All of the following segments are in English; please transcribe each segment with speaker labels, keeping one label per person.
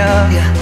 Speaker 1: of you.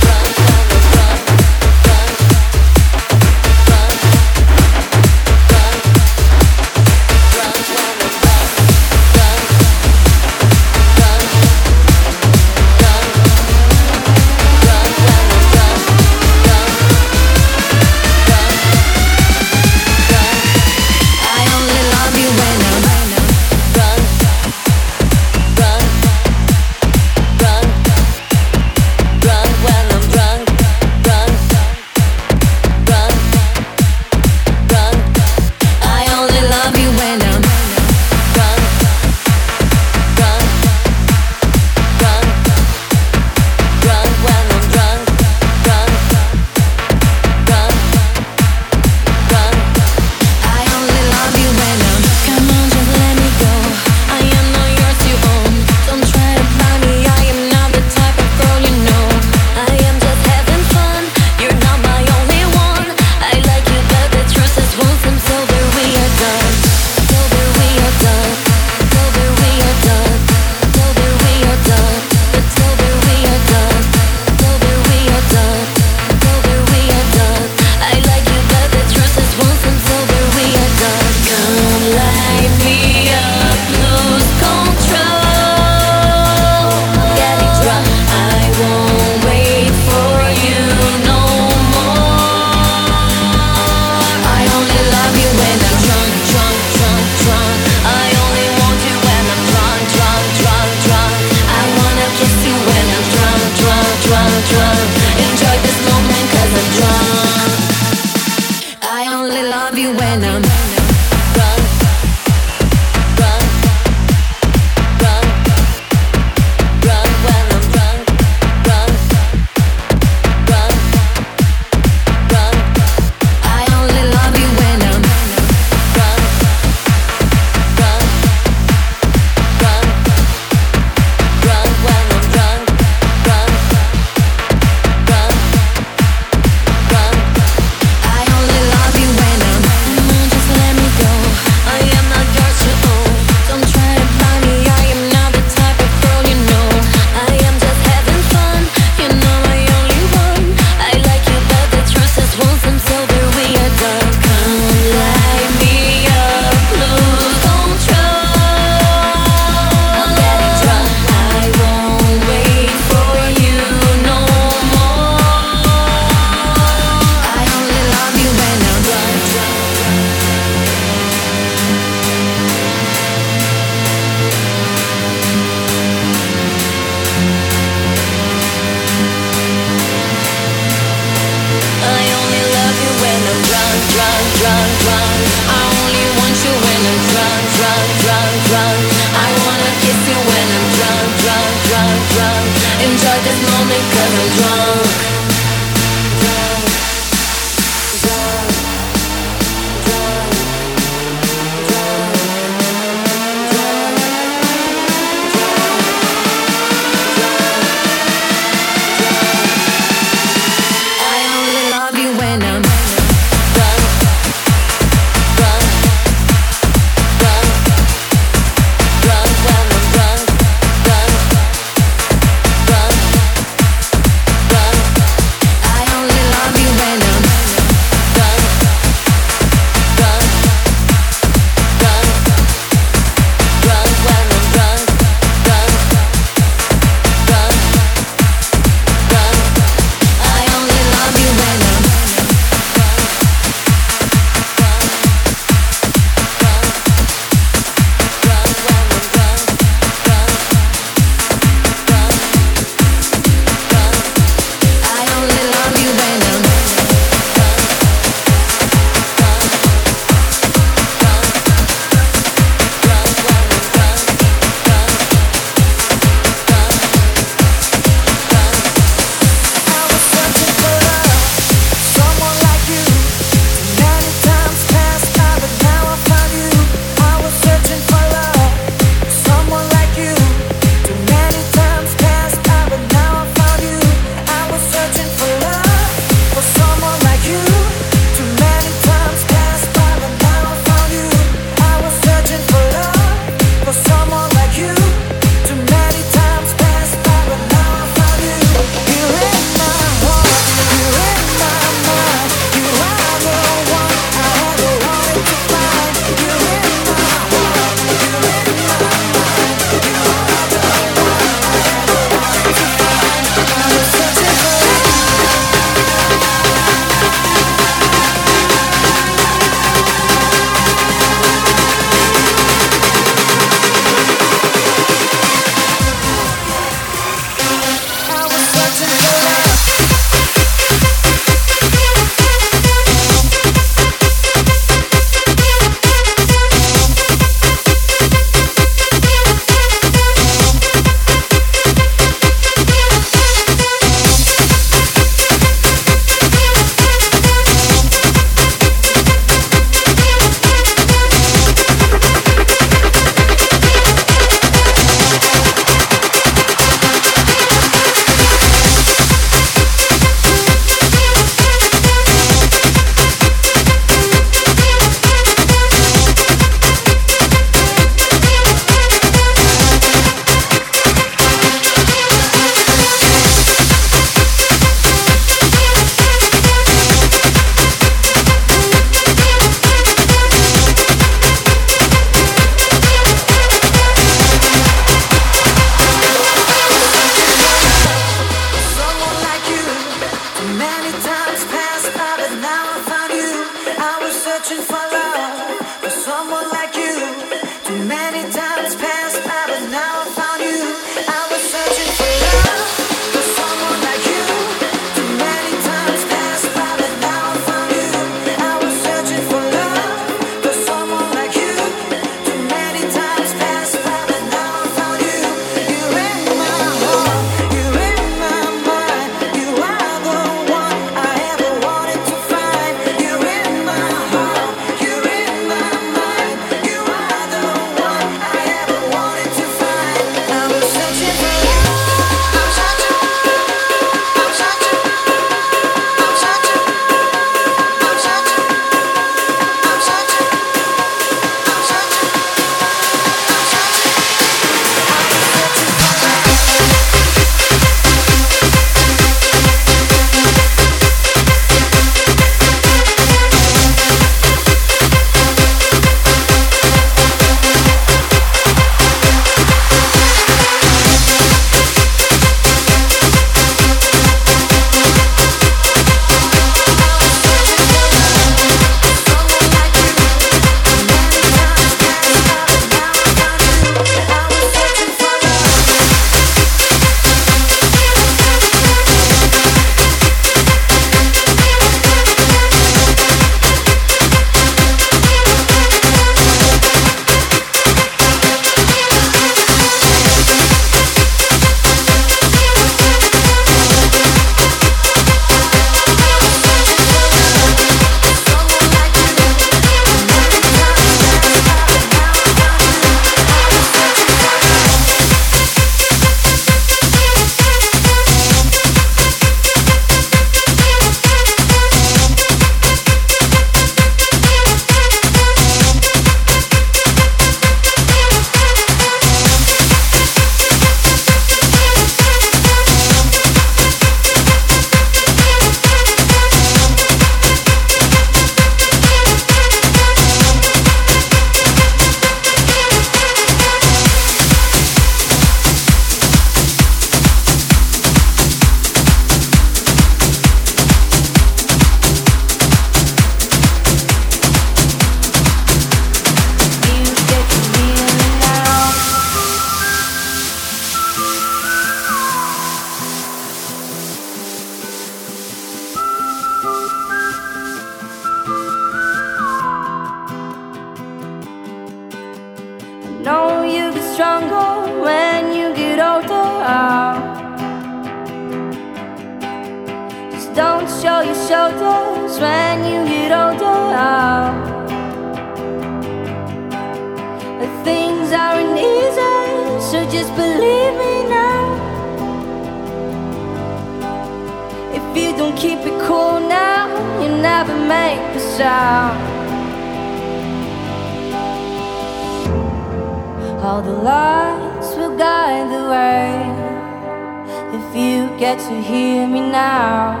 Speaker 2: If you get to hear me now,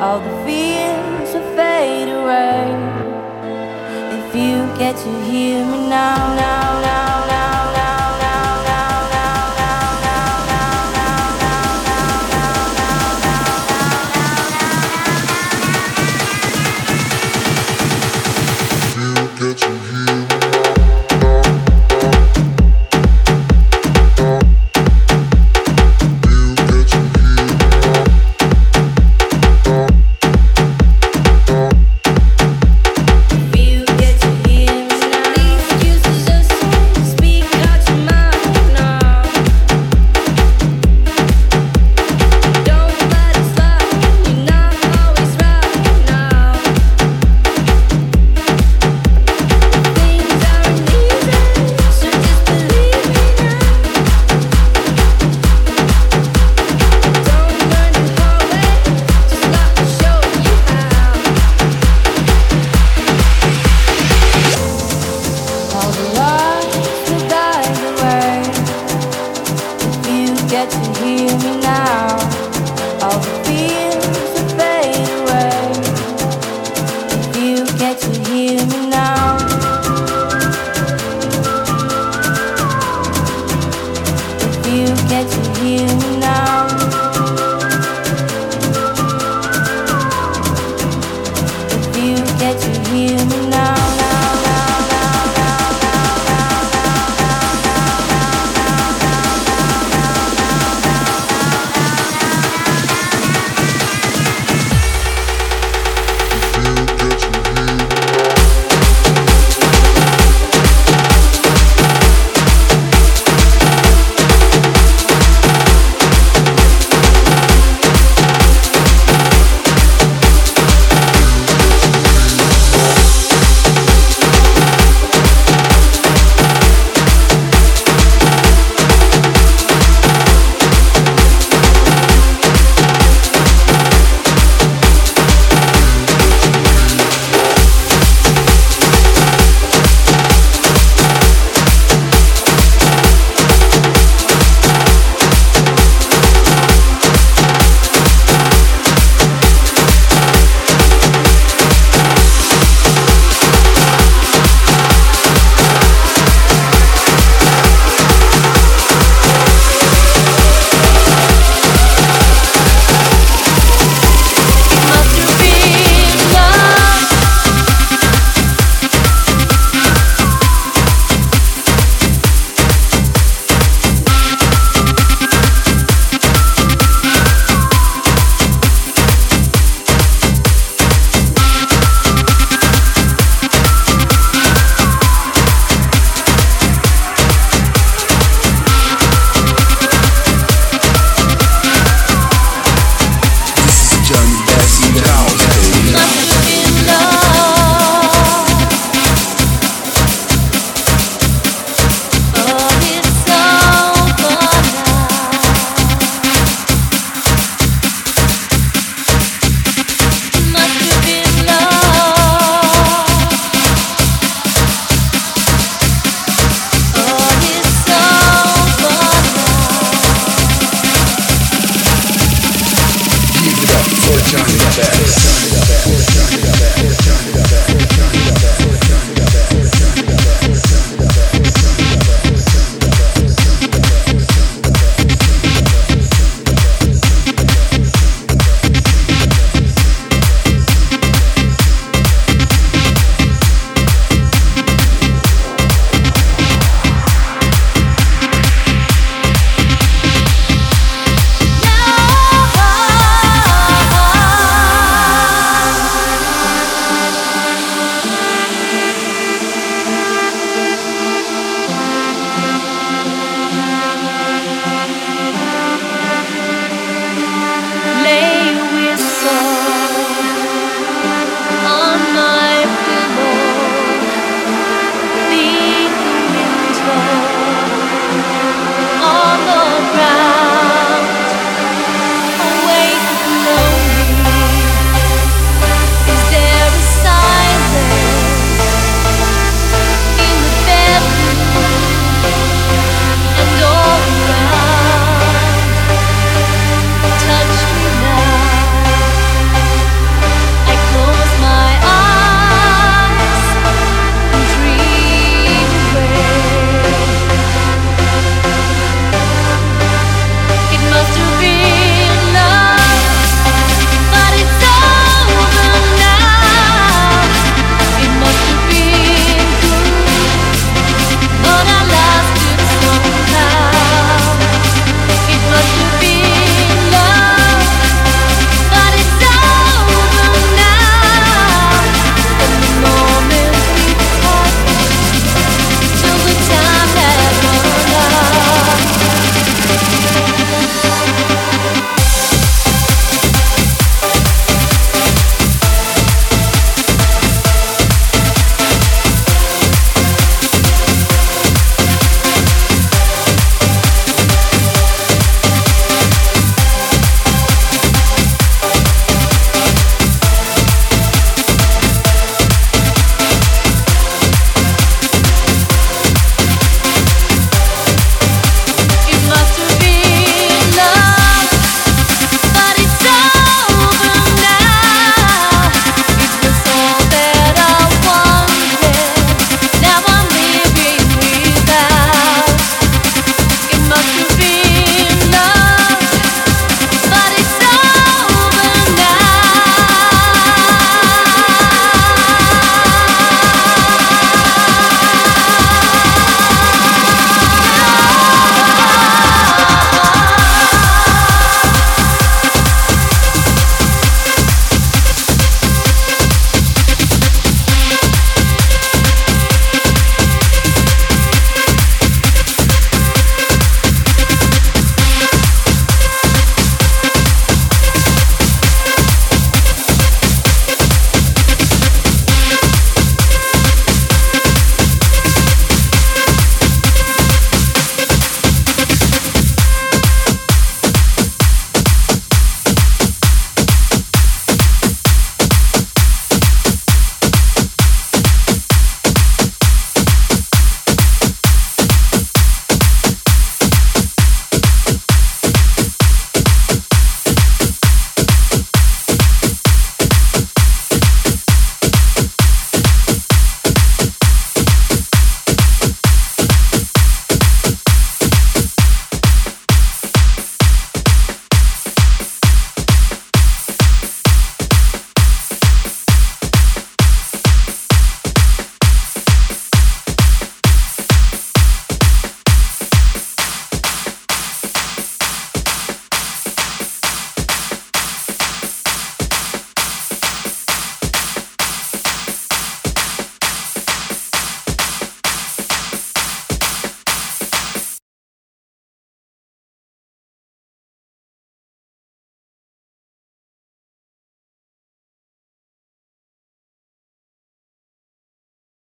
Speaker 2: all the fears will fade away. If you get to hear me now, now, now.